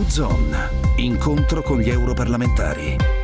Blue Zone, incontro con gli europarlamentari.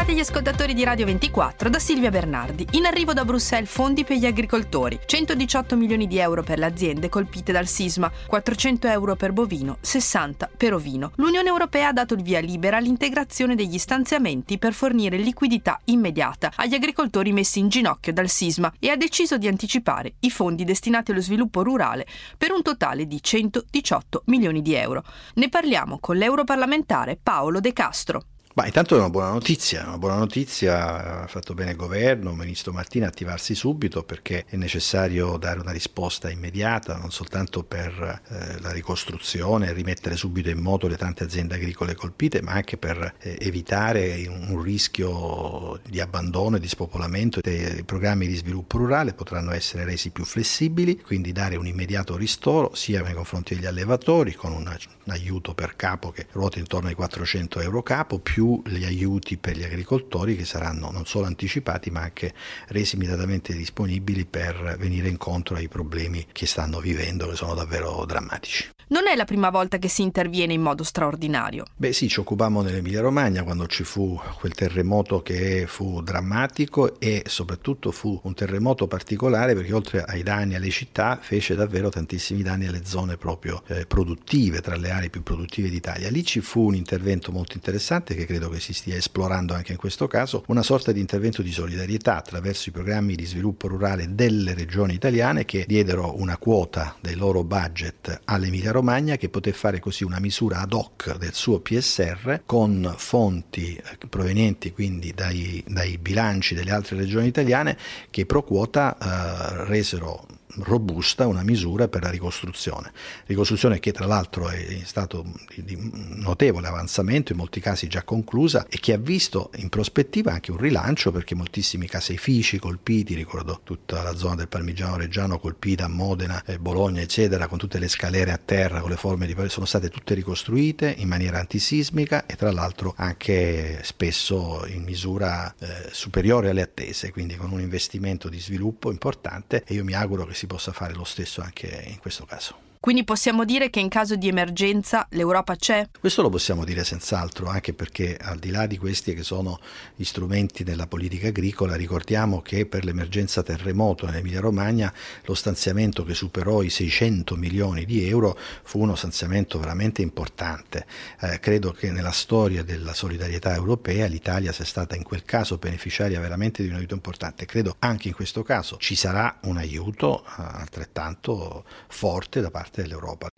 Bentrovati gli ascoltatori di Radio 24 da Silvia Bernardi. In arrivo da Bruxelles fondi per gli agricoltori, 118 milioni di euro per le aziende colpite dal sisma, 400 euro per bovino, 60 per ovino. L'Unione Europea ha dato il via libera all'integrazione degli stanziamenti per fornire liquidità immediata agli agricoltori messi in ginocchio dal sisma e ha deciso di anticipare i fondi destinati allo sviluppo rurale per un totale di 118 milioni di euro. Ne parliamo con l'europarlamentare Paolo De Castro. Ma intanto è una buona notizia, una buona notizia, ha fatto bene il governo, il ministro Martina attivarsi subito perché è necessario dare una risposta immediata, non soltanto per eh, la ricostruzione, rimettere subito in moto le tante aziende agricole colpite, ma anche per eh, evitare un rischio di abbandono e di spopolamento. I programmi di sviluppo rurale potranno essere resi più flessibili, quindi dare un immediato ristoro sia nei confronti degli allevatori con un aiuto per capo che ruota intorno ai 400 euro capo, più più gli aiuti per gli agricoltori che saranno non solo anticipati ma anche resi immediatamente disponibili per venire incontro ai problemi che stanno vivendo che sono davvero drammatici. Non è la prima volta che si interviene in modo straordinario. Beh sì, ci occupammo nell'Emilia Romagna quando ci fu quel terremoto che fu drammatico e soprattutto fu un terremoto particolare perché oltre ai danni alle città fece davvero tantissimi danni alle zone proprio eh, produttive, tra le aree più produttive d'Italia. Lì ci fu un intervento molto interessante che credo che si stia esplorando anche in questo caso, una sorta di intervento di solidarietà attraverso i programmi di sviluppo rurale delle regioni italiane che diedero una quota dei loro budget all'Emilia Romagna Romagna che poté fare così una misura ad hoc del suo PSR con fonti eh, provenienti quindi dai, dai bilanci delle altre regioni italiane che pro quota eh, resero robusta una misura per la ricostruzione. Ricostruzione che tra l'altro è stato di notevole avanzamento, in molti casi già conclusa e che ha visto in prospettiva anche un rilancio perché moltissimi caseifici colpiti, ricordo tutta la zona del Parmigiano Reggiano colpita, Modena, eh, Bologna eccetera, con tutte le scalere a terra, con le forme di sono state tutte ricostruite in maniera antisismica e tra l'altro anche spesso in misura eh, superiore alle attese, quindi con un investimento di sviluppo importante e io mi auguro che si possa fare lo stesso anche in questo caso. Quindi possiamo dire che in caso di emergenza l'Europa c'è? Questo lo possiamo dire senz'altro, anche perché al di là di questi che sono gli strumenti della politica agricola, ricordiamo che per l'emergenza terremoto in Emilia Romagna lo stanziamento che superò i 600 milioni di euro fu uno stanziamento veramente importante. Eh, credo che nella storia della solidarietà europea l'Italia sia stata in quel caso beneficiaria veramente di un aiuto importante. Credo anche in questo caso ci sarà un aiuto eh, altrettanto forte da parte parte dell'Europa.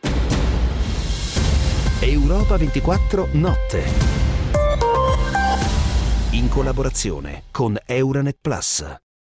Europa 24 Notte. In collaborazione con Euronet Plus.